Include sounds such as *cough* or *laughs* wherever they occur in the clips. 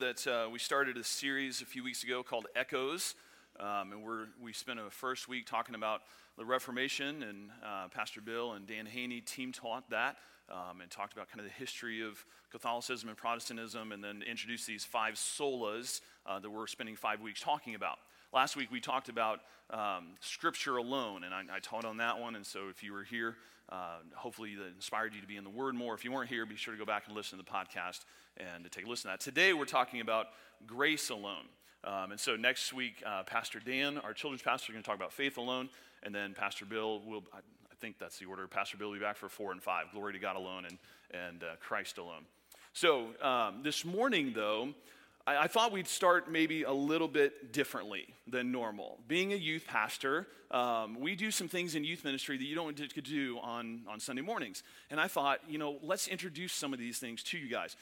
that uh, we started a series a few weeks ago called Echoes. Um, and we're, we spent a first week talking about the Reformation, and uh, Pastor Bill and Dan Haney team taught that um, and talked about kind of the history of Catholicism and Protestantism, and then introduced these five solas uh, that we're spending five weeks talking about. Last week we talked about um, Scripture alone, and I, I, taught on that one. And so if you were here, uh, hopefully that inspired you to be in the Word more. If you weren't here, be sure to go back and listen to the podcast and to take a listen to that. Today we're talking about grace alone. Um, and so next week, uh, Pastor Dan, our children's pastor, is going to talk about faith alone, and then Pastor Bill will. I, I think that's the order. Pastor Bill will be back for four and five. Glory to God alone and and uh, Christ alone. So um, this morning, though, I, I, thought we'd start maybe a little bit differently than normal. Being a youth pastor, um, we do some things in youth ministry that you don't do on, on Sunday mornings. And I thought, you know, let's introduce some of these things to you guys.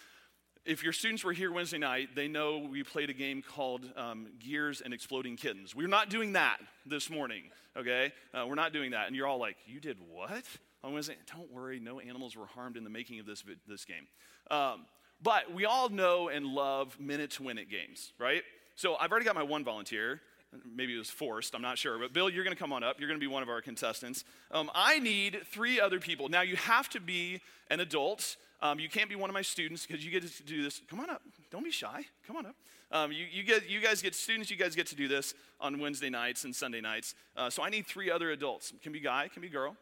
If your students were here Wednesday night, they know we played a game called um, Gears and Exploding Kittens. We're not doing that this morning, okay? Uh, we're not doing that. And you're all like, you did what? On Wednesday? Don't worry, no animals were harmed in the making of this, this game. Um, but we all know and love minute to win it games, right? So I've already got my one volunteer. Maybe it was forced, I'm not sure. But Bill, you're going to come on up. You're going to be one of our contestants. Um, I need three other people. Now, you have to be an adult. Um, you can't be one of my students because you get to do this. Come on up. Don't be shy. Come on up. Um, you, you, get, you guys get students, you guys get to do this on Wednesday nights and Sunday nights. Uh, so I need three other adults. Can be guy, can be girl.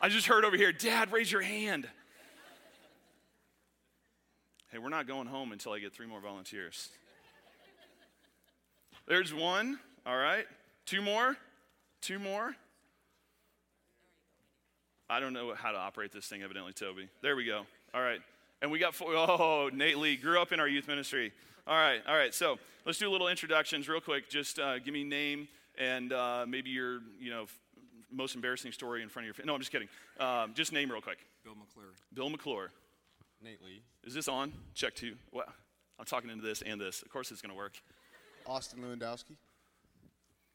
I just heard over here, Dad, raise your hand. Hey, we're not going home until I get three more volunteers. There's one. All right. Two more. Two more. I don't know how to operate this thing, evidently, Toby. There we go. All right. And we got, oh, Nate Lee grew up in our youth ministry. All right. All right. So let's do a little introductions real quick. Just uh, give me name and uh, maybe your, you know, most embarrassing story in front of your. No, I'm just kidding. Um, just name real quick. Bill McClure. Bill McClure. Nate Lee. Is this on? Check two. What? I'm talking into this and this. Of course, it's going to work. Austin Lewandowski.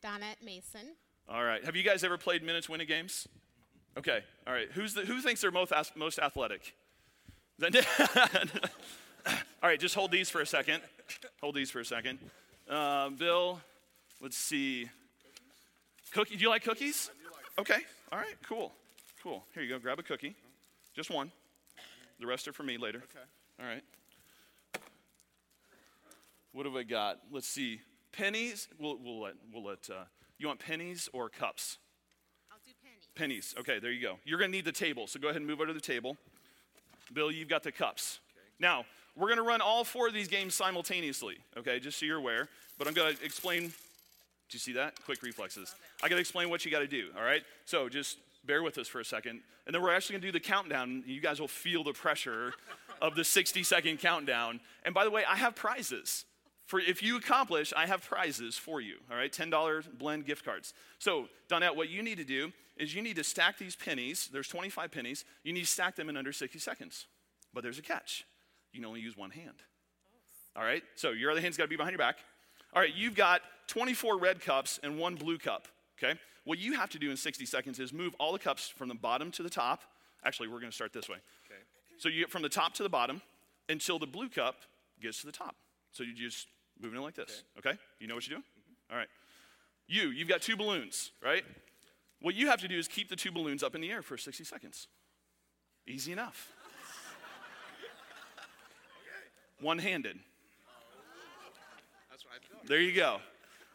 Donette Mason. All right. Have you guys ever played minutes winning games? Okay. All right. Who's the, who thinks they're most, most athletic? *laughs* All right. Just hold these for a second. Hold these for a second. Uh, Bill, let's see. Cookie? Do you like cookies? Okay. All right. Cool. Cool. Here you go. Grab a cookie. Just one. The rest are for me later. Okay. All right. What have I got? Let's see. Pennies. We'll, we'll let. We'll let. Uh, you want pennies or cups? I'll do pennies. Pennies. Okay, there you go. You're going to need the table, so go ahead and move over to the table. Bill, you've got the cups. Okay. Now, we're going to run all four of these games simultaneously, okay, just so you're aware. But I'm going to explain. Do you see that? Quick reflexes. I got to explain what you got to do, all right? So just bear with us for a second. And then we're actually going to do the countdown. You guys will feel the pressure of the 60 second countdown. And by the way, I have prizes. For if you accomplish, I have prizes for you. All right, $10 blend gift cards. So, Donette, what you need to do is you need to stack these pennies. There's 25 pennies. You need to stack them in under 60 seconds. But there's a catch. You can only use one hand. All right, so your other hand's got to be behind your back. All right, you've got 24 red cups and one blue cup. Okay? What you have to do in 60 seconds is move all the cups from the bottom to the top. Actually, we're going to start this way. Okay. So you get from the top to the bottom until the blue cup gets to the top. So you just moving it like this. Okay? okay? You know what you're doing? Mm-hmm. All right. You, you've got two balloons, right? What you have to do is keep the two balloons up in the air for 60 seconds. Easy enough. One handed. There you go.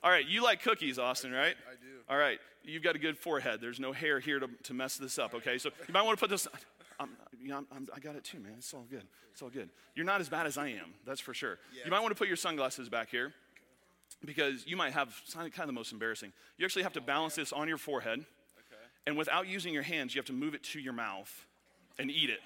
All right, you like cookies, Austin, right? I do. All right, you've got a good forehead. There's no hair here to, to mess this up, okay? So you might want to put this. I'm, you know, I'm, i got it too, man. It's all good. It's all good. You're not as bad as I am, that's for sure. You might want to put your sunglasses back here because you might have kind of the most embarrassing. You actually have to oh, balance this on your forehead, okay. and without using your hands, you have to move it to your mouth and eat it.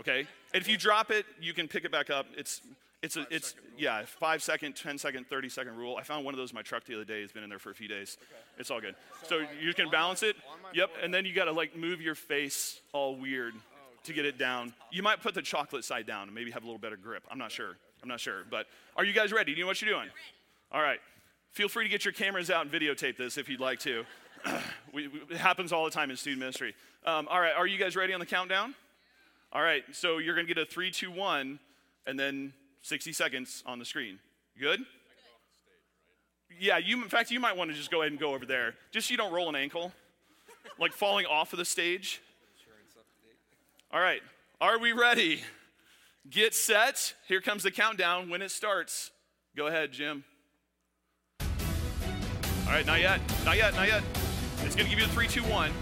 Okay? And if you drop it, you can pick it back up. It's it's a, it's yeah, five second, 10 second, 30 second rule. I found one of those in my truck the other day. It's been in there for a few days. Okay. It's all good. So, so you can balance it. Yep, and then you got to like move your face all weird oh, to get it down. You might put the chocolate side down and maybe have a little better grip. I'm not sure. I'm not sure. But are you guys ready? Do you know what you're doing? All right. Feel free to get your cameras out and videotape this if you'd like to. *clears throat* we, we, it happens all the time in student ministry. Um, all right, are you guys ready on the countdown? All right, so you're going to get a three, two, one and then 60 seconds on the screen. Good? Yeah, you, in fact, you might want to just go ahead and go over there, just so you don't roll an ankle, like falling off of the stage. All right, are we ready? Get set. Here comes the countdown when it starts. Go ahead, Jim. All right, not yet, not yet, not yet. It's gonna give you the three, two, one.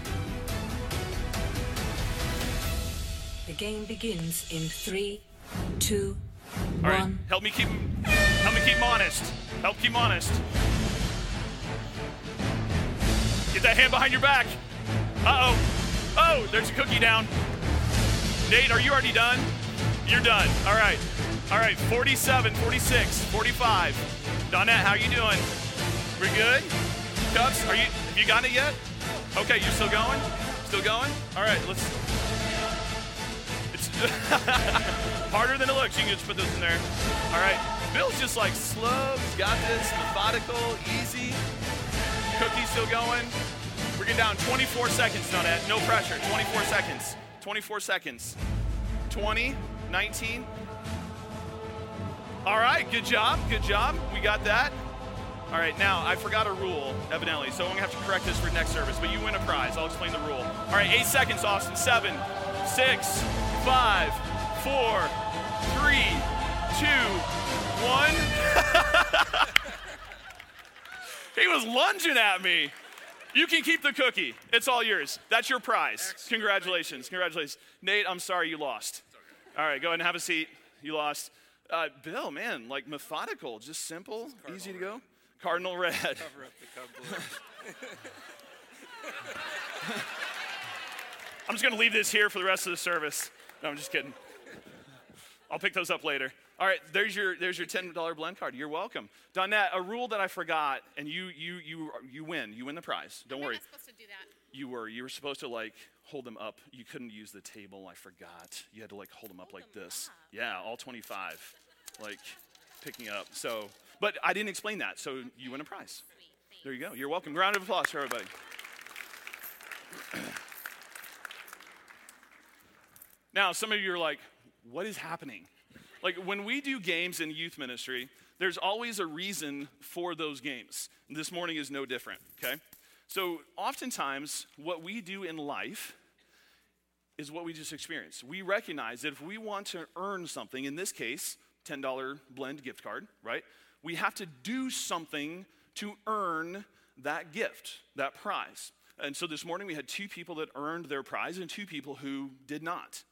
The game begins in three, two, All right, one. help me keep him, help me keep him honest. Help keep him honest. Get that hand behind your back. Uh oh. Oh, there's a cookie down. Nate, are you already done? You're done. All right. All right, 47, 46, 45. Donette, how you doing? We're good? Cups, are you, have you got it yet? Okay, you're still going? Still going? All right, let's, *laughs* harder than it looks. You can just put those in there. All right. Bill's just like slow. He's got this. Methodical, easy. Cookie's still going. We're getting down 24 seconds, Donette. No pressure. 24 seconds. 24 seconds. 20, 19. All right. Good job. Good job. We got that. All right, now I forgot a rule, evidently, so I'm gonna have to correct this for next service, but you win a prize. I'll explain the rule. All right, eight seconds, Austin. Seven, six, five, four, three, two, one. *laughs* he was lunging at me. You can keep the cookie. It's all yours. That's your prize. Congratulations. Congratulations. Nate, I'm sorry you lost. All right, go ahead and have a seat. You lost. Uh, Bill, man, like methodical, just simple, easy to go. Cardinal red. Cover up the *laughs* I'm just going to leave this here for the rest of the service. No, I'm just kidding. I'll pick those up later. All right, there's your there's your ten dollar blend card. You're welcome, Donette. A rule that I forgot, and you you you you win. You win the prize. Don't Am I worry. not supposed to do that? You were you were supposed to like hold them up. You couldn't use the table. I forgot. You had to like hold them up Hold like them this. up. Yeah, all 25, like picking up. So, but I didn't explain that. So you win a prize. Sweet. There you go. You're welcome. Round of applause for everybody. *clears throat* now, some of you are like, what is happening? Like, when we do games in youth ministry, there's always a reason for those games. This morning is no different, okay? So, oftentimes, what we do in life is what we just experienced. We recognize that if we want to earn something, in this case, $10 blend gift card, right? We have to do something to earn that gift, that prize. And so this morning we had two people that earned their prize and two people who did not.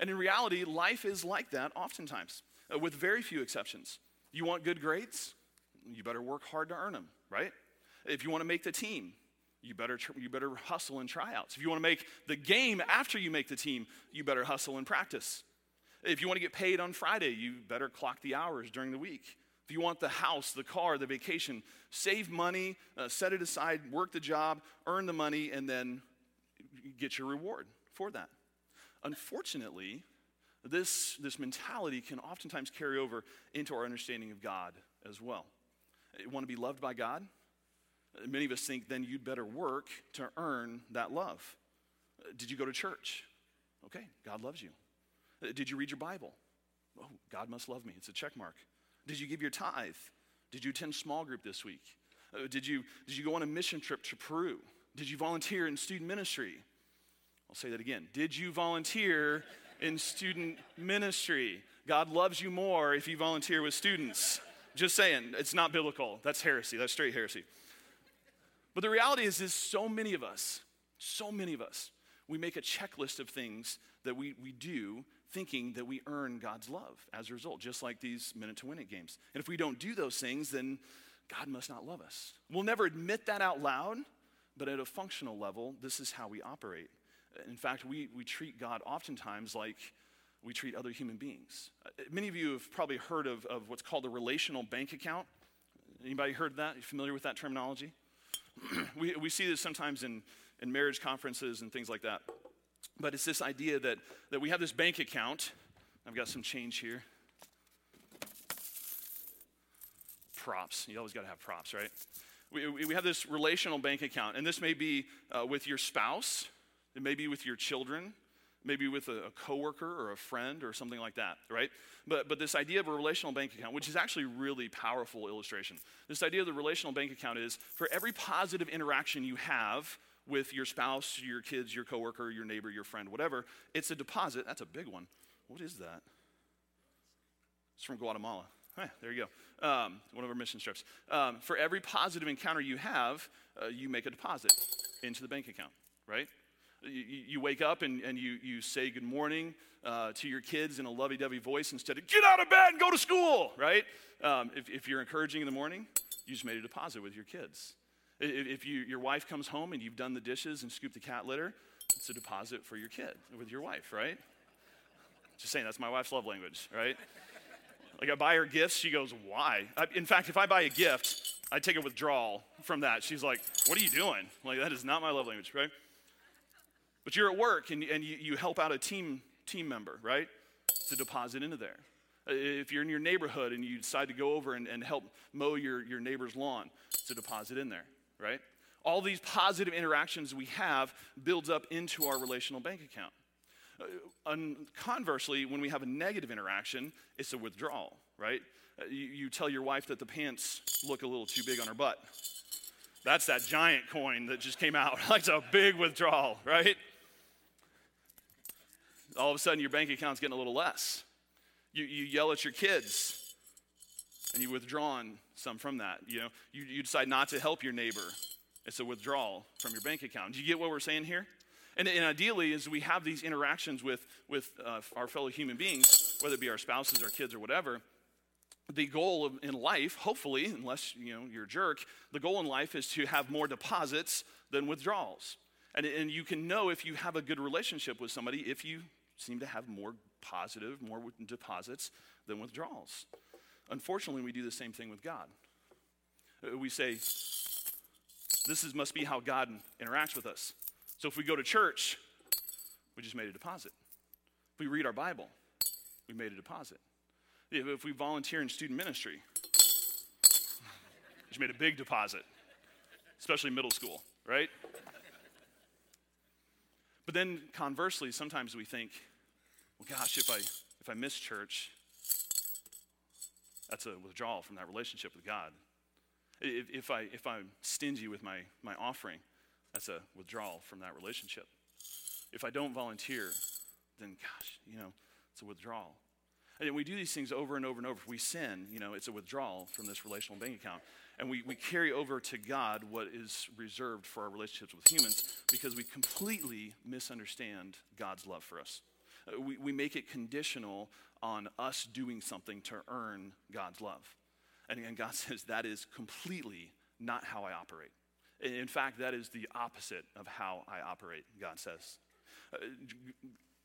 And in reality, life is like that oftentimes, uh, with very few exceptions. You want good grades? You better work hard to earn them, right? If you want to make the team, you better, tr- you better hustle in tryouts. If you want to make the game after you make the team, you better hustle in practice. If you want to get paid on Friday, you better clock the hours during the week. If you want the house, the car, the vacation, save money, uh, set it aside, work the job, earn the money, and then get your reward for that. Unfortunately, this, this mentality can oftentimes carry over into our understanding of God as well. You want to be loved by God? Many of us think then you'd better work to earn that love. Did you go to church? Okay, God loves you. Did you read your Bible? Oh, God must love me. It's a check mark. Did you give your tithe? Did you attend small group this week? Uh, Did you, did you go on a mission trip to Peru? Did you volunteer in student ministry? I'll say that again. Did you volunteer in student ministry? God loves you more if you volunteer with students. Just saying, it's not biblical. That's heresy. That's straight heresy. But the reality is, is so many of us, so many of us, we make a checklist of things that we, we do thinking that we earn God's love as a result, just like these minute to win it games. And if we don't do those things, then God must not love us. We'll never admit that out loud, but at a functional level, this is how we operate. In fact, we, we treat God oftentimes like we treat other human beings. Uh, Many of you have probably heard of, of what's called a relational bank account. Anybody heard that? You familiar with that terminology? *clears throat* we, we see this sometimes in, in marriage conferences and things like that. But it's this idea that, that we have this bank account. I've got some change here. Props. You always got to have props, right? We, we have this relational bank account, and this may be uh, with your spouse, it may be with your children, maybe with a, a coworker or a friend or something like that, right? But, but this idea of a relational bank account, which is actually really powerful illustration. This idea of the relational bank account is for every positive interaction you have with your spouse, your kids, your coworker, your neighbor, your friend, whatever, it's a deposit. That's a big one. What is that? It's from Guatemala. Hey, there you go. Um, one of our mission trips. Um, for every positive encounter you have, uh, you make a deposit into the bank account, right? You, wake up and, and you, you say good morning uh, to your kids in a lovey dovey voice instead of get out of bed and go to school, right? Um, if, if you're encouraging in the morning, you just made a deposit with your kids. If, if you, your wife comes home and you've done the dishes and scooped the cat litter, it's a deposit for your kid with your wife, right? Just saying, that's my wife's love language, right? Like I buy her gifts, she goes, "Why?" I, in fact, if I buy a gift, I take a withdrawal from that. She's like, "What are you doing?" Like that is not my love language, right? But you're at work and, and you, you help out a team team member, right? To deposit into there. Uh, If you're in your neighborhood and you decide to go over and, and help mow your, your neighbor's lawn, to deposit in there, right? All these positive interactions we have builds up into our relational bank account. Uh, un- conversely, when we have a negative interaction, it's a withdrawal, right? Uh, you, you tell your wife that the pants look a little too big on her butt. That's that giant coin that just came out. *laughs* That's a big withdrawal, right? All of a sudden, your bank account's getting a little less. You, you yell at your kids, and you withdrawn some from that. You know, you, you decide not to help your neighbor. It's a withdrawal from your bank account. Do you get what we're saying here? And, and ideally, as we have these interactions with, with uh, our fellow human beings, whether it be our spouses, our kids, or whatever, the goal of, in life, hopefully, unless you know you're a jerk, the goal in life is to have more deposits than withdrawals. And, and you can know if you have a good relationship with somebody if you seem to have more positive, more deposits than withdrawals. Unfortunately, we do the same thing with God. Uh, We say, this is, must be how God interacts with us. So if we go to church, we just made a deposit. If we read our Bible, we made a deposit. If we volunteer in student ministry, *laughs* we just made a big deposit, especially middle school, right? But then conversely, sometimes we think, well, gosh, if I, if I miss church, that's a withdrawal from that relationship with God. If, if, I, if I'm stingy with my, my offering, that's a withdrawal from that relationship. If I don't volunteer, then gosh, you know, it's a withdrawal. And we do these things over and over and over. If we sin, you know, it's a withdrawal from this relational bank account. And we, we carry over to God what is reserved for our relationships with humans because we completely misunderstand God's love for us. Uh, We, we make it conditional on us doing something to earn God's love. And again, God *laughs* says that is completely not how I operate. In fact, that is the opposite of how I operate, God says. Uh,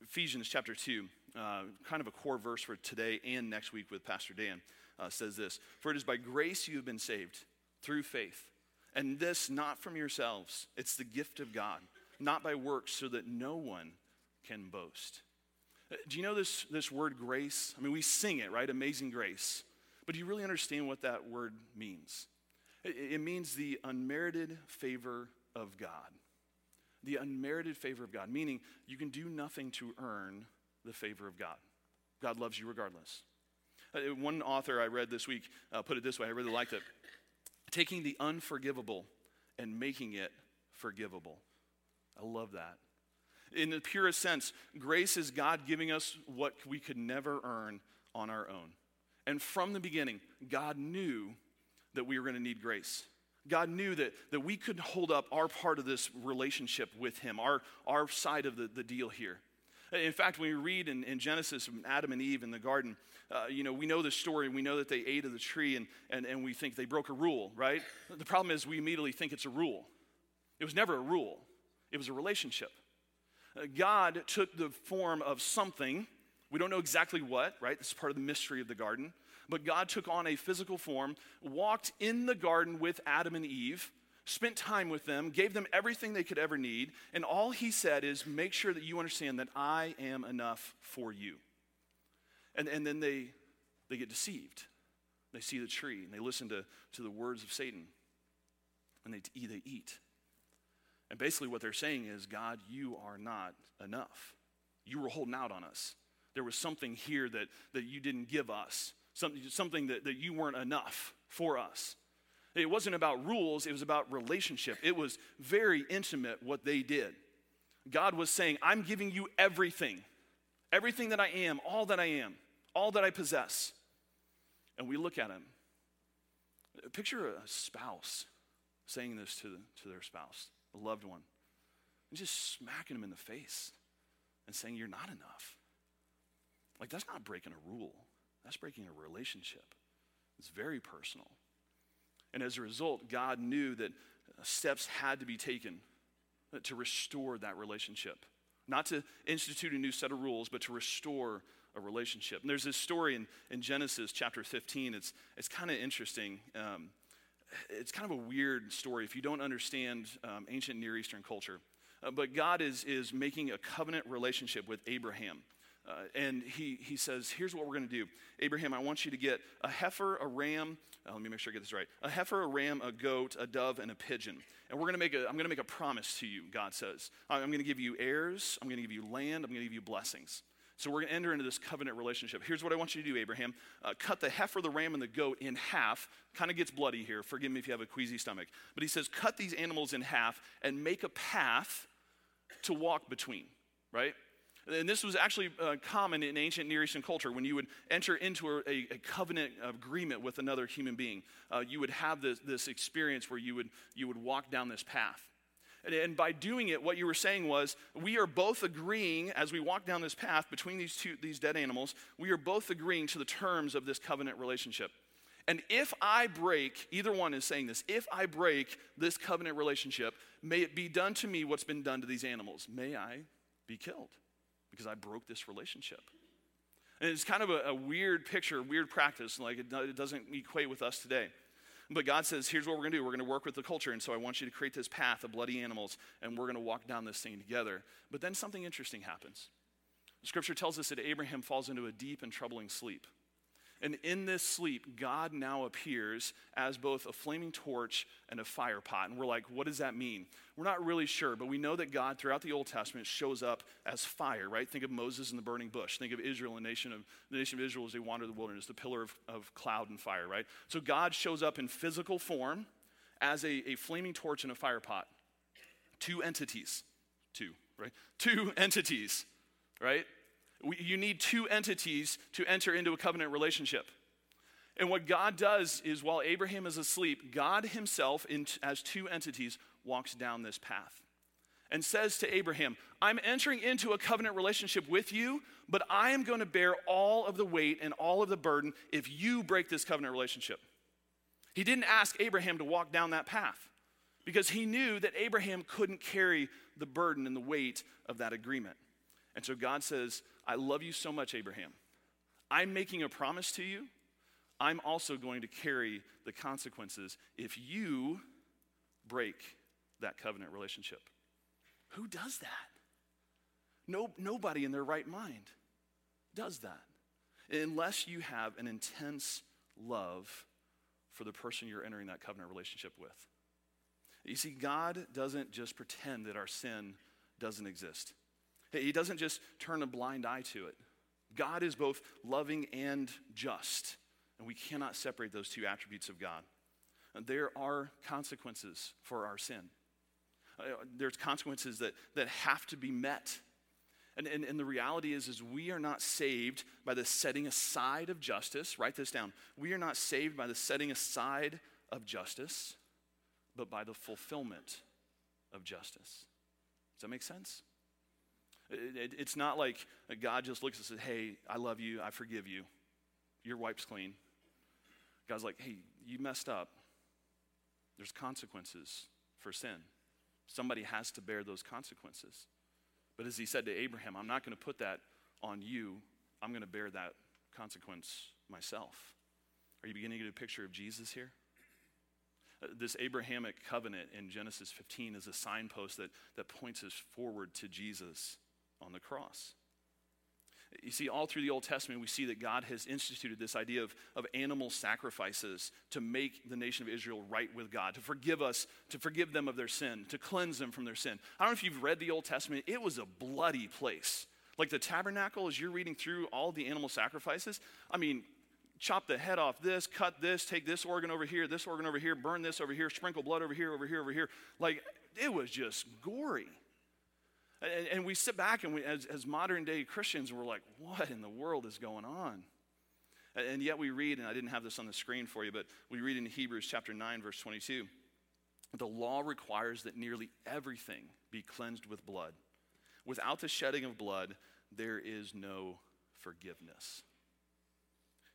Ephesians chapter 2, uh, kind of a core verse for today and next week with Pastor Dan, uh, says this For it is by grace you have been saved through faith, and this not from yourselves. It's the gift of God, not by works, so that no one can boast. Do you know this, this word grace? I mean, we sing it, right? Amazing grace. But do you really understand what that word means? It, it means the unmerited favor of God the unmerited favor of God, meaning you can do nothing to earn the favor of God. God loves you regardless. Uh, One author I read this week uh, put it this way, I really liked it. Taking the unforgivable and making it forgivable. I love that. In the purest sense, grace is God giving us what we could never earn on our own. And from the beginning, God knew that we were going to need grace. God knew that, that we could hold up our part of this relationship with Him, our, our side of the, the deal here. In fact, when we read in, in Genesis Adam and Eve in the garden, uh, you know, we know the story. We know that they ate of the tree and, and, and we think they broke a rule, right? The problem is we immediately think it's a rule. It was never a rule, it was a relationship. God took the form of something. We don't know exactly what, right? This is part of the mystery of the garden. But God took on a physical form, walked in the garden with Adam and Eve, spent time with them, gave them everything they could ever need, and all he said is, Make sure that you understand that I am enough for you. And, and then they, they get deceived. They see the tree and they listen to, to the words of Satan, and they, they eat. And basically, what they're saying is, God, you are not enough. You were holding out on us. There was something here that, that you didn't give us, something, something that, that you weren't enough for us. It wasn't about rules, it was about relationship. It was very intimate what they did. God was saying, I'm giving you everything, everything that I am, all that I am, all that I possess. And we look at him. Picture a spouse saying this to, to their spouse, a loved one, and just smacking them in the face and saying, You're not enough. Like, that's not breaking a rule, that's breaking a relationship. It's very personal. And as a result, God knew that steps had to be taken to restore that relationship. Not to institute a new set of rules, but to restore a relationship. And there's this story in, in Genesis chapter 15. It's, it's kind of interesting. Um, it's kind of a weird story if you don't understand um, ancient Near Eastern culture. Uh, but God is, is making a covenant relationship with Abraham. Uh, and he, he says, Here's what we're going to do. Abraham, I want you to get a heifer, a ram. Uh, let me make sure I get this right. A heifer, a ram, a goat, a dove, and a pigeon. And we're going to make a, I'm going to make a promise to you, God says. I'm going to give you heirs. I'm going to give you land. I'm going to give you blessings. So we're going to enter into this covenant relationship. Here's what I want you to do, Abraham. Uh, cut the heifer, the ram, and the goat in half. Kind of gets bloody here. Forgive me if you have a queasy stomach. But he says, cut these animals in half and make a path to walk between, right? And this was actually uh, common in ancient Near Eastern culture. When you would enter into a, a covenant agreement with another human being, uh, you would have this, this experience where you would, you would walk down this path. And by doing it, what you were saying was, we are both agreeing as we walk down this path between these two these dead animals, we are both agreeing to the terms of this covenant relationship. And if I break, either one is saying this, if I break this covenant relationship, may it be done to me what's been done to these animals. May I be killed because I broke this relationship. And it's kind of a, a weird picture, weird practice, like it, it doesn't equate with us today. But God says, here's what we're going to do. We're going to work with the culture. And so I want you to create this path of bloody animals, and we're going to walk down this thing together. But then something interesting happens. Scripture tells us that Abraham falls into a deep and troubling sleep. And in this sleep, God now appears as both a flaming torch and a fire pot. And we're like, what does that mean? We're not really sure, but we know that God throughout the Old Testament shows up as fire, right? Think of Moses in the burning bush. Think of Israel, the nation of, the nation of Israel as they wander the wilderness, the pillar of, of cloud and fire, right? So God shows up in physical form as a, a flaming torch and a fire pot. Two entities. Two, right? Two *laughs* entities, right? We, you need two entities to enter into a covenant relationship. And what God does is while Abraham is asleep, God himself, in, as two entities, walks down this path and says to Abraham, I'm entering into a covenant relationship with you, but I am going to bear all of the weight and all of the burden if you break this covenant relationship. He didn't ask Abraham to walk down that path because he knew that Abraham couldn't carry the burden and the weight of that agreement. And so God says, I love you so much, Abraham. I'm making a promise to you. I'm also going to carry the consequences if you break that covenant relationship. Who does that? No, nobody in their right mind does that unless you have an intense love for the person you're entering that covenant relationship with. You see, God doesn't just pretend that our sin doesn't exist. He doesn't just turn a blind eye to it. God is both loving and just, and we cannot separate those two attributes of God. There are consequences for our sin. Uh, there's consequences that, that have to be met. And, and, and the reality is, is we are not saved by the setting aside of justice. Write this down. We are not saved by the setting aside of justice, but by the fulfillment of justice. Does that make sense? It, it, it's not like God just looks and says, Hey, I love you, I forgive you, your wipe's clean. God's like, Hey, you messed up. There's consequences for sin. Somebody has to bear those consequences. But as he said to Abraham, I'm not going to put that on you, I'm going to bear that consequence myself. Are you beginning to get a picture of Jesus here? Uh, this Abrahamic covenant in Genesis 15 is a signpost that, that points us forward to Jesus on the cross. You see, all through the Old Testament, we see that God has instituted this idea of, of animal sacrifices to make the nation of Israel right with God, to forgive us, to forgive them of their sin, to cleanse them from their sin. I don't know if you've read the Old Testament, it was a bloody place. Like the tabernacle, as you're reading through all the animal sacrifices, I mean, chop the head off this, cut this, take this organ over here, this organ over here, burn this over here, sprinkle blood over here, over here, over here. Like, it was just gory. And, and we sit back and we, as, as modern day Christians, we're like, what in the world is going on? And, yet we read, and I didn't have this on the screen for you, but we read in Hebrews chapter 9, verse 22 the law requires that nearly everything be cleansed with blood. Without the shedding of blood, there is no forgiveness.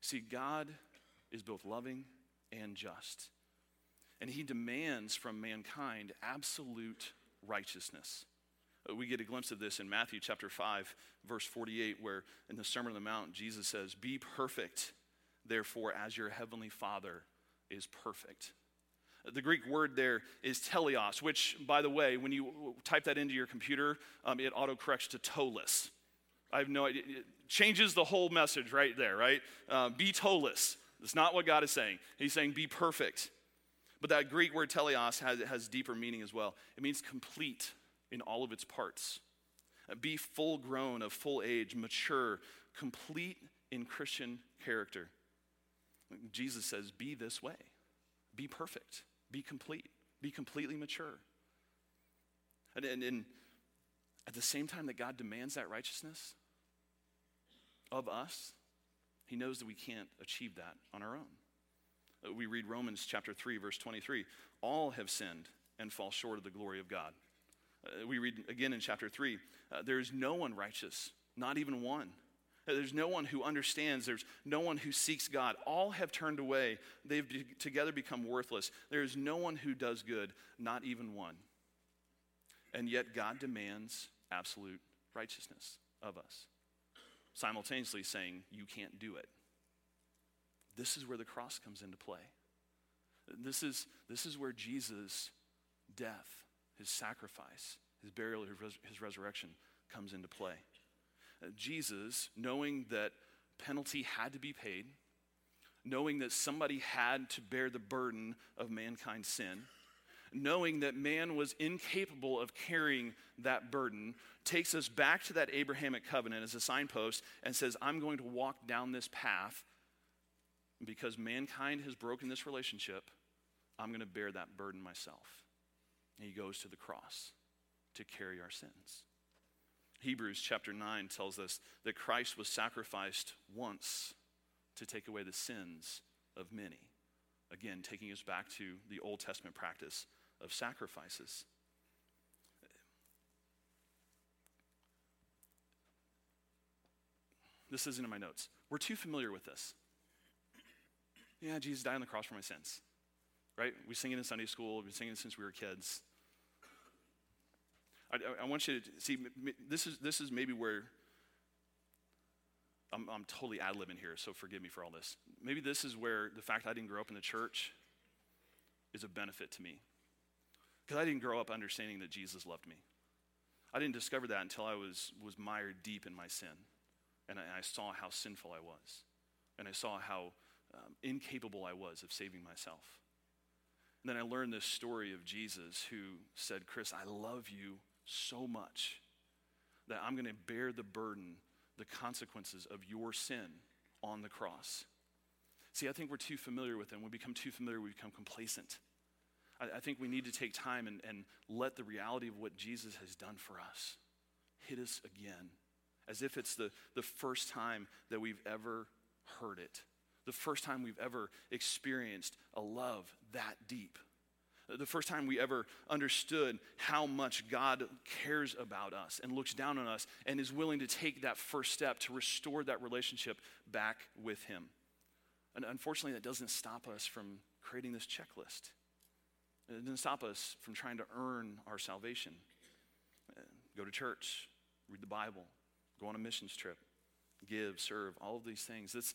See, God is both loving and just. And he demands from mankind absolute righteousness. We get a glimpse of this in Matthew chapter 5, verse 48, where in the Sermon on the Mount, Jesus says, Be perfect, therefore, as your heavenly Father is perfect. The Greek word there is teleos, which, by the way, when you type that into your computer, um, it autocorrects to toeless. I have no idea. It changes the whole message right there, right? Uh, be toeless. That's not what God is saying. He's saying be perfect. But that Greek word teleos has, has deeper meaning as well. It means complete in all of its parts. Uh, be full grown, of full age, mature, complete in Christian character. Jesus says, be this way. Be perfect. Be complete. Be completely mature. And, and, and at the same time that God demands that righteousness, of us, he knows that we can't achieve that on our own. Uh, we read Romans chapter 3, verse 23 all have sinned and fall short of the glory of God. Uh, we read again in chapter 3 uh, there is no one righteous, not even one. Uh, there's no one who understands. There's no one who seeks God. All have turned away. They've be- together become worthless. There is no one who does good, not even one. And yet, God demands absolute righteousness of us simultaneously saying, You can't do it. This is where the cross comes into play. This is, this is where Jesus' death, his sacrifice, his burial, his resurrection comes into play. Uh, Jesus, knowing that penalty had to be paid, knowing that somebody had to bear the burden of mankind's sin, knowing that man was incapable of carrying that burden, takes us back to that Abrahamic covenant as a signpost and says, I'm going to walk down this path because mankind has broken this relationship. I'm going to bear that burden myself. And he goes to the cross to carry our sins. Hebrews chapter 9 tells us that Christ was sacrificed once to take away the sins of many. Again, taking us back to the Old Testament practice of sacrifices. This isn't in my notes. We're too familiar with this. Yeah, Jesus died on the cross for my sins. Right? We sing it in Sunday school. We've been singing it since we were kids. I, I, want you to see, this is, this is maybe where I'm, I'm totally ad libbing here, so forgive me for all this. Maybe this is where the fact I didn't grow up in the church is a benefit to me. Because I didn't grow up understanding that Jesus loved me. I didn't discover that until I was, was mired deep in my sin. And I, I saw how sinful I was. And I saw how um, incapable I was of saving myself. And then I learned this story of Jesus who said, Chris, I love you so much that I'm going to bear the burden, the consequences of your sin on the cross. See, I think we're too familiar with them. we become too familiar, we become complacent. I, I think we need to take time and, and let the reality of what Jesus has done for us hit us again, as if it's the, the first time that we've ever heard it, the first time we've ever experienced a love that deep the first time we ever understood how much God cares about us and looks down on us and is willing to take that first step to restore that relationship back with Him. And unfortunately, that doesn't stop us from creating this checklist. It doesn't stop us from trying to earn our salvation. Go to church, read the Bible, go on a missions trip, give, serve, all of these things. This,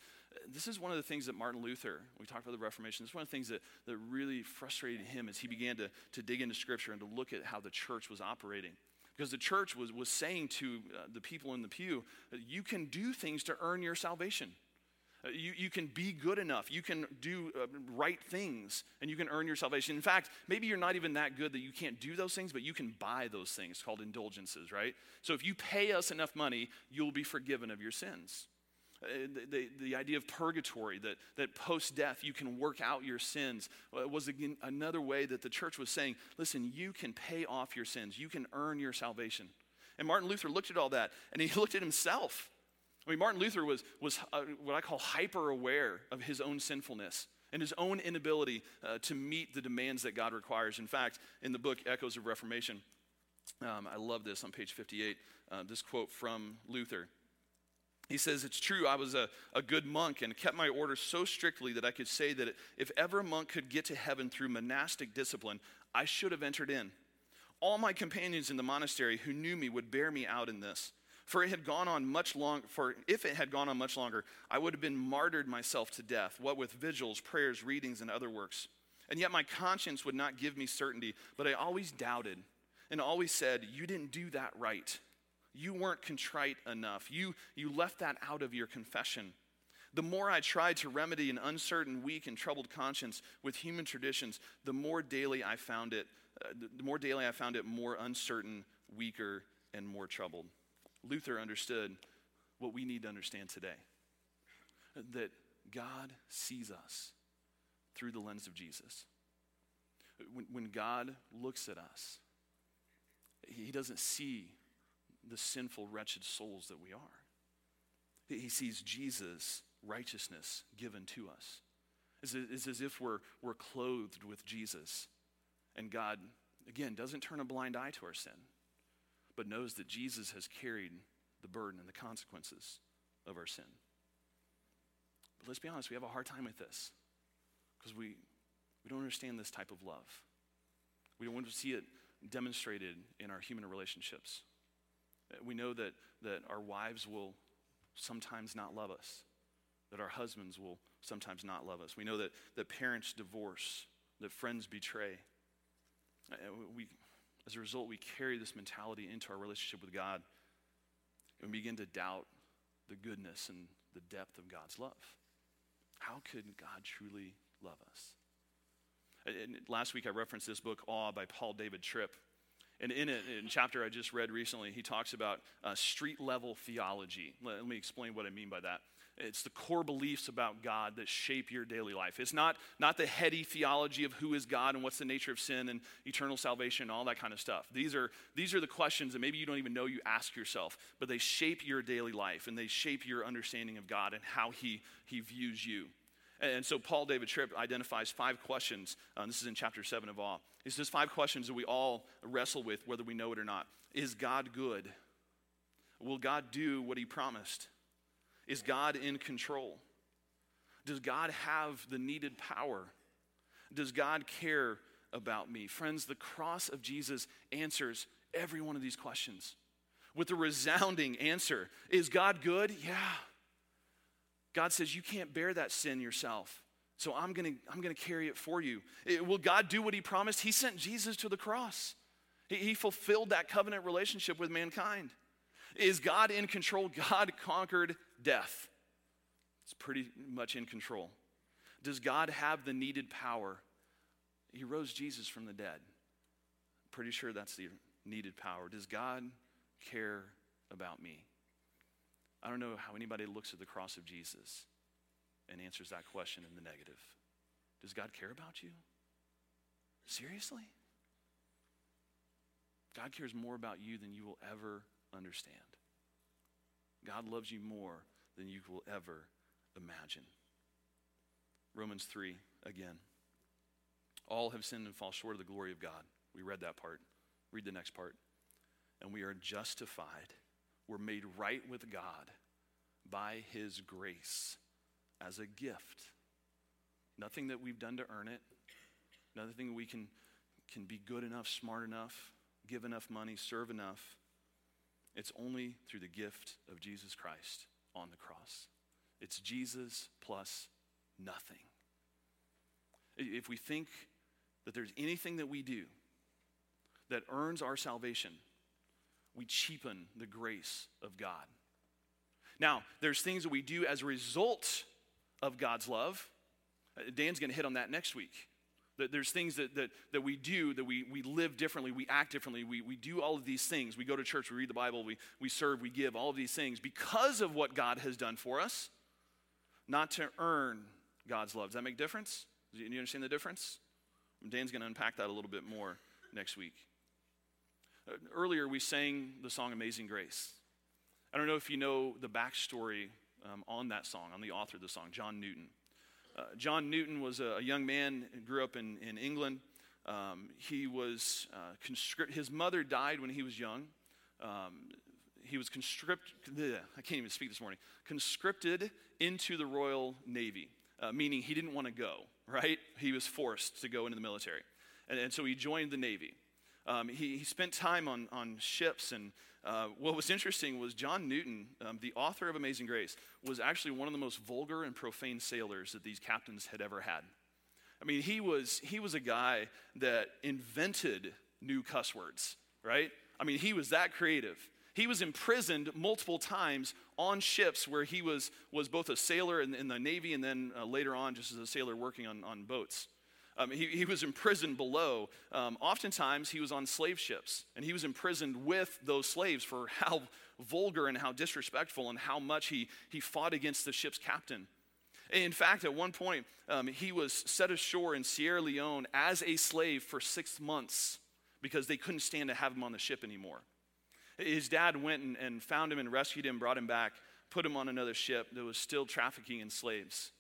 this is one of the things that Martin Luther, we talked about the Reformation, this is one of the things that, that really frustrated him as he began to, to dig into Scripture and to look at how the church was operating. Because the church was, was saying to uh, the people in the pew, you can do things to earn your salvation. Uh, You, you can be good enough. You can do uh, right things and you can earn your salvation. In fact, maybe you're not even that good that you can't do those things, but you can buy those things called indulgences, right? So if you pay us enough money, you'll be forgiven of your sins. Uh, the, the, the idea of purgatory, that, that post death you can work out your sins, uh, was again another way that the church was saying, listen, you can pay off your sins, you can earn your salvation. And Martin Luther looked at all that and he *laughs* looked at himself. I mean, Martin Luther was, was uh, what I call hyper aware of his own sinfulness and his own inability uh, to meet the demands that God requires. In fact, in the book Echoes of Reformation, um, I love this on page 58, uh, this quote from Luther. He says, It's true, I was a, a good monk and kept my orders so strictly that I could say that if ever a monk could get to heaven through monastic discipline, I should have entered in. All my companions in the monastery who knew me would bear me out in this. For it had gone on much long for if it had gone on much longer, I would have been martyred myself to death, what with vigils, prayers, readings, and other works. And yet my conscience would not give me certainty, but I always doubted and always said, You didn't do that right. You weren't contrite enough. You, you left that out of your confession. The more I tried to remedy an uncertain, weak, and troubled conscience with human traditions, the more daily I found it, uh, the more daily I found it more uncertain, weaker, and more troubled. Luther understood what we need to understand today that God sees us through the lens of Jesus. When, when God looks at us, He doesn't see the sinful, wretched souls that we are. He sees Jesus' righteousness given to us. It's, it's as if we're, we're clothed with Jesus. And God, again, doesn't turn a blind eye to our sin, but knows that Jesus has carried the burden and the consequences of our sin. But let's be honest, we have a hard time with this because we, we don't understand this type of love. We don't want to see it demonstrated in our human relationships. We know that, that our wives will sometimes not love us, that our husbands will sometimes not love us. We know that, that parents divorce, that friends betray. Uh, We, as a result, we carry this mentality into our relationship with God and we begin to doubt the goodness and the depth of God's love. How could God truly love us? And last week I referenced this book, Awe, by Paul David Tripp. And in it, in chapter I just read recently, he talks about uh, street level theology. Let, let me explain what I mean by that. It's the core beliefs about God that shape your daily life. It's not, not the heady theology of who is God and what's the nature of sin and eternal salvation and all that kind of stuff. These are, these are the questions that maybe you don't even know you ask yourself, but they shape your daily life and they shape your understanding of God and how He, he views you. And so Paul David Tripp identifies five questions. Uh, this is in chapter 7 of Awe. He says five questions that we all wrestle with, whether we know it or not. Is God good? Will God do what he promised? Is God in control? Does God have the needed power? Does God care about me? Friends, the cross of Jesus answers every one of these questions with a resounding answer Is God good? Yeah. God says, You can't bear that sin yourself. So I'm going to I'm going to carry it for you. It- will God do what he promised? He sent Jesus to the cross. He, he fulfilled that covenant relationship with mankind. Is God in control? God conquered death. It's pretty much in control. Does God have the needed power? He rose Jesus from the dead. Pretty sure that's the needed power. Does God care about me? I don't know how anybody looks at the cross of Jesus and answers that question in the negative. Does God care about you? Seriously? God cares more about you than you will ever understand. God loves you more than you will ever imagine. Romans 3, again. All have sinned and fall short of the glory of God. We read that part. Read the next part. And we are justified. We're made right with God by his grace as a gift. Nothing that we've done to earn it. Nothing we can, can be good enough, smart enough, give enough money, serve enough. It's only through the gift of Jesus Christ on the cross. It's Jesus plus nothing. If we think that there's anything that we do that earns our salvation, we cheapen the grace of God. Now, there's things that we do as a result of God's love. Uh, Dan's going to hit on that next week. That there's things that, that, that we do, that we, we live differently, we act differently, we, we do all of these things. We go to church, we read the Bible, we, we serve, we give, all of these things because of what God has done for us, not to earn God's love. Does that make a difference? Do you understand the difference? Dan's going to unpack that a little bit more next week. Earlier, we sang the song Amazing Grace. I don't know if you know the backstory um, on that song, on the author of the song, John Newton. Uh, John Newton was a, a, young man, grew up in, in England. Um, he was uh, conscript, his mother died when he was young. Um, he was conscript, I can't even speak this morning, conscripted into the Royal Navy, uh, meaning he didn't want to go, right? He was forced to go into the military. And, and so he joined the Navy. Um, he, he, spent time on, on ships, and uh, what was interesting was John Newton, um, the author of Amazing Grace, was actually one of the most vulgar and profane sailors that these captains had ever had. I mean, he was, he was a guy that invented new cuss words, right? I mean, he was that creative. He was imprisoned multiple times on ships where he was, was both a sailor in, in the Navy and then uh, later on just as a sailor working on, on boats. Um, he, he, was imprisoned below. Um, oftentimes, he was on slave ships, and he was imprisoned with those slaves for how vulgar and how disrespectful and how much he, he fought against the ship's captain. In fact, at one point, um, he was set ashore in Sierra Leone as a slave for six months because they couldn't stand to have him on the ship anymore. His dad went and, and found him and rescued him, brought him back, put him on another ship that was still trafficking in slaves.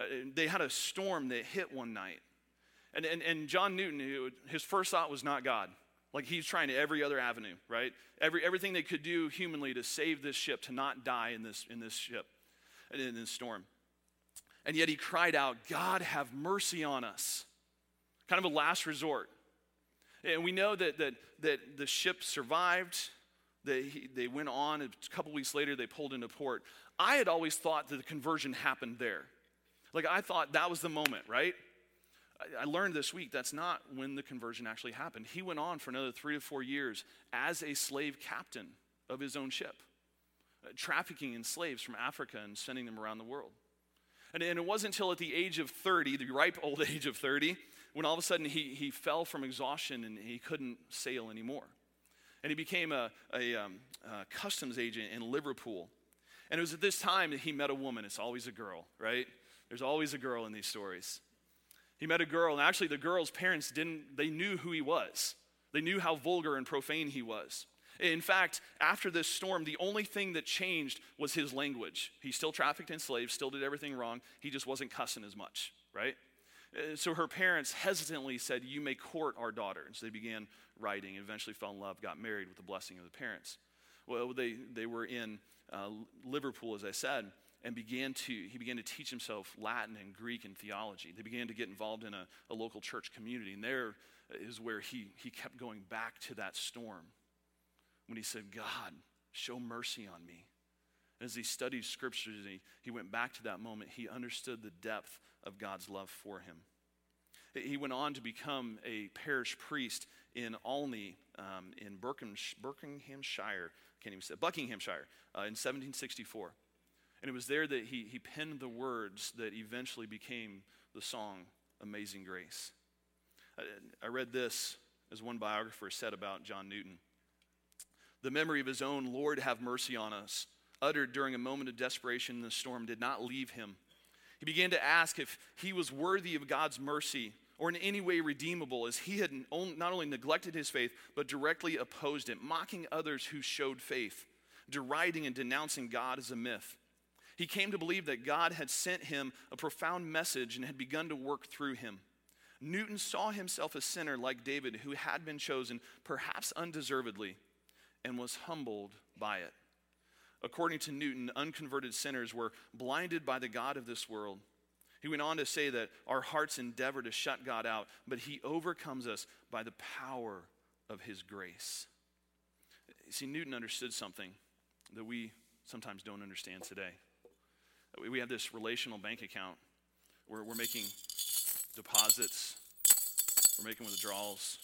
Uh, they had a storm that hit one night and, and, and John Newton, his first thought was not God. Like he's trying to every other avenue, right? Every, everything they could do humanly to save this ship, to not die in this, in this ship, in this storm. And yet he cried out, God, have mercy on us. Kind of a last resort. And we know that, that, that the ship survived. They, they went on. A couple weeks later, they pulled into port. I had always thought that the conversion happened there. Like I thought that was the moment, right? I learned this week that's not when the conversion actually happened. He went on for another three to four years as a slave captain of his own ship, uh, trafficking in slaves from Africa and sending them around the world. And, and, it wasn't until at the age of 30, the ripe *laughs* old age of 30, when all of a sudden he, he fell from exhaustion and he couldn't sail anymore. And he became a, a, um, a customs agent in Liverpool. And it was at this time that he met a woman. It's always a girl, right? There's always a girl in these stories. He met a girl, and actually, the girl's parents didn't, they knew who he was. They knew how vulgar and profane he was. In fact, after this storm, the only thing that changed was his language. He still trafficked in slaves, still did everything wrong. He just wasn't cussing as much, right? Uh, so her parents hesitantly said, You may court our daughter. And so they began writing and eventually fell in love, got married with the blessing of the parents. Well, they, they were in uh, Liverpool, as I said and began to, he began to teach himself Latin and Greek and theology. They began to get involved in a, a local church community. And there is where he, he kept going back to that storm when he said, God, show mercy on me. As he studied scriptures, he, he went back to that moment. He understood the depth of God's love for him. He went on to become a parish priest in Olney um, in Buckinghamshire, can't even say Buckinghamshire, uh, in 1764. And it was there that he, he penned the words that eventually became the song Amazing Grace. I, I read this as one biographer said about John Newton. The memory of his own, Lord, have mercy on us, uttered during a moment of desperation in the storm, did not leave him. He began to ask if he was worthy of God's mercy or in any way redeemable, as he had not only neglected his faith, but directly opposed it, mocking others who showed faith, deriding and denouncing God as a myth. He came to believe that God had sent him a profound message and had begun to work through him. Newton saw himself a sinner like David who had been chosen, perhaps undeservedly, and was humbled by it. According to Newton, unconverted sinners were blinded by the God of this world. He went on to say that our hearts endeavor to shut God out, but he overcomes us by the power of his grace. See, Newton understood something that we sometimes don't understand today we have this relational bank account where we're making deposits, we're making withdrawals.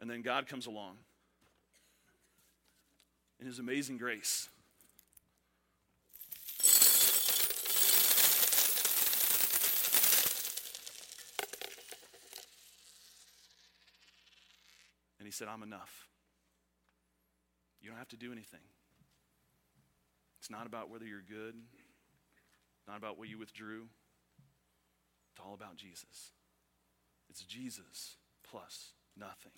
And then God comes along in His amazing grace. And He said, I'm enough. You don't have to do anything. It's not about whether you're good, not about what you withdrew. It's all about Jesus. It's Jesus plus nothing.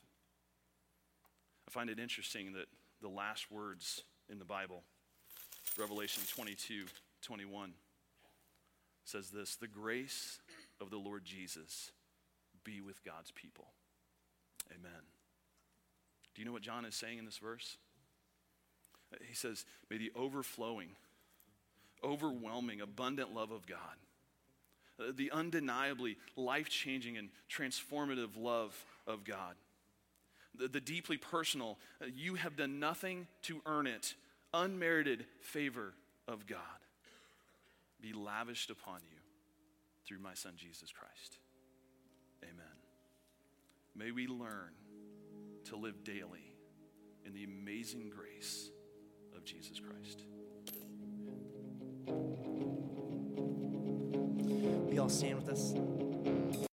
I find it interesting that the last words in the Bible, Revelation 22 21, says this The grace of the Lord Jesus be with God's people. Amen. Do you know what John is saying in this verse? He says, May the overflowing, overwhelming, abundant love of God, uh, the undeniably life changing and transformative love of God, the, the deeply personal, uh, you have done nothing to earn it, unmerited favor of God be lavished upon you through my Son Jesus Christ. Amen. May we learn to live daily in the amazing grace of Jesus Christ. We all stand with us.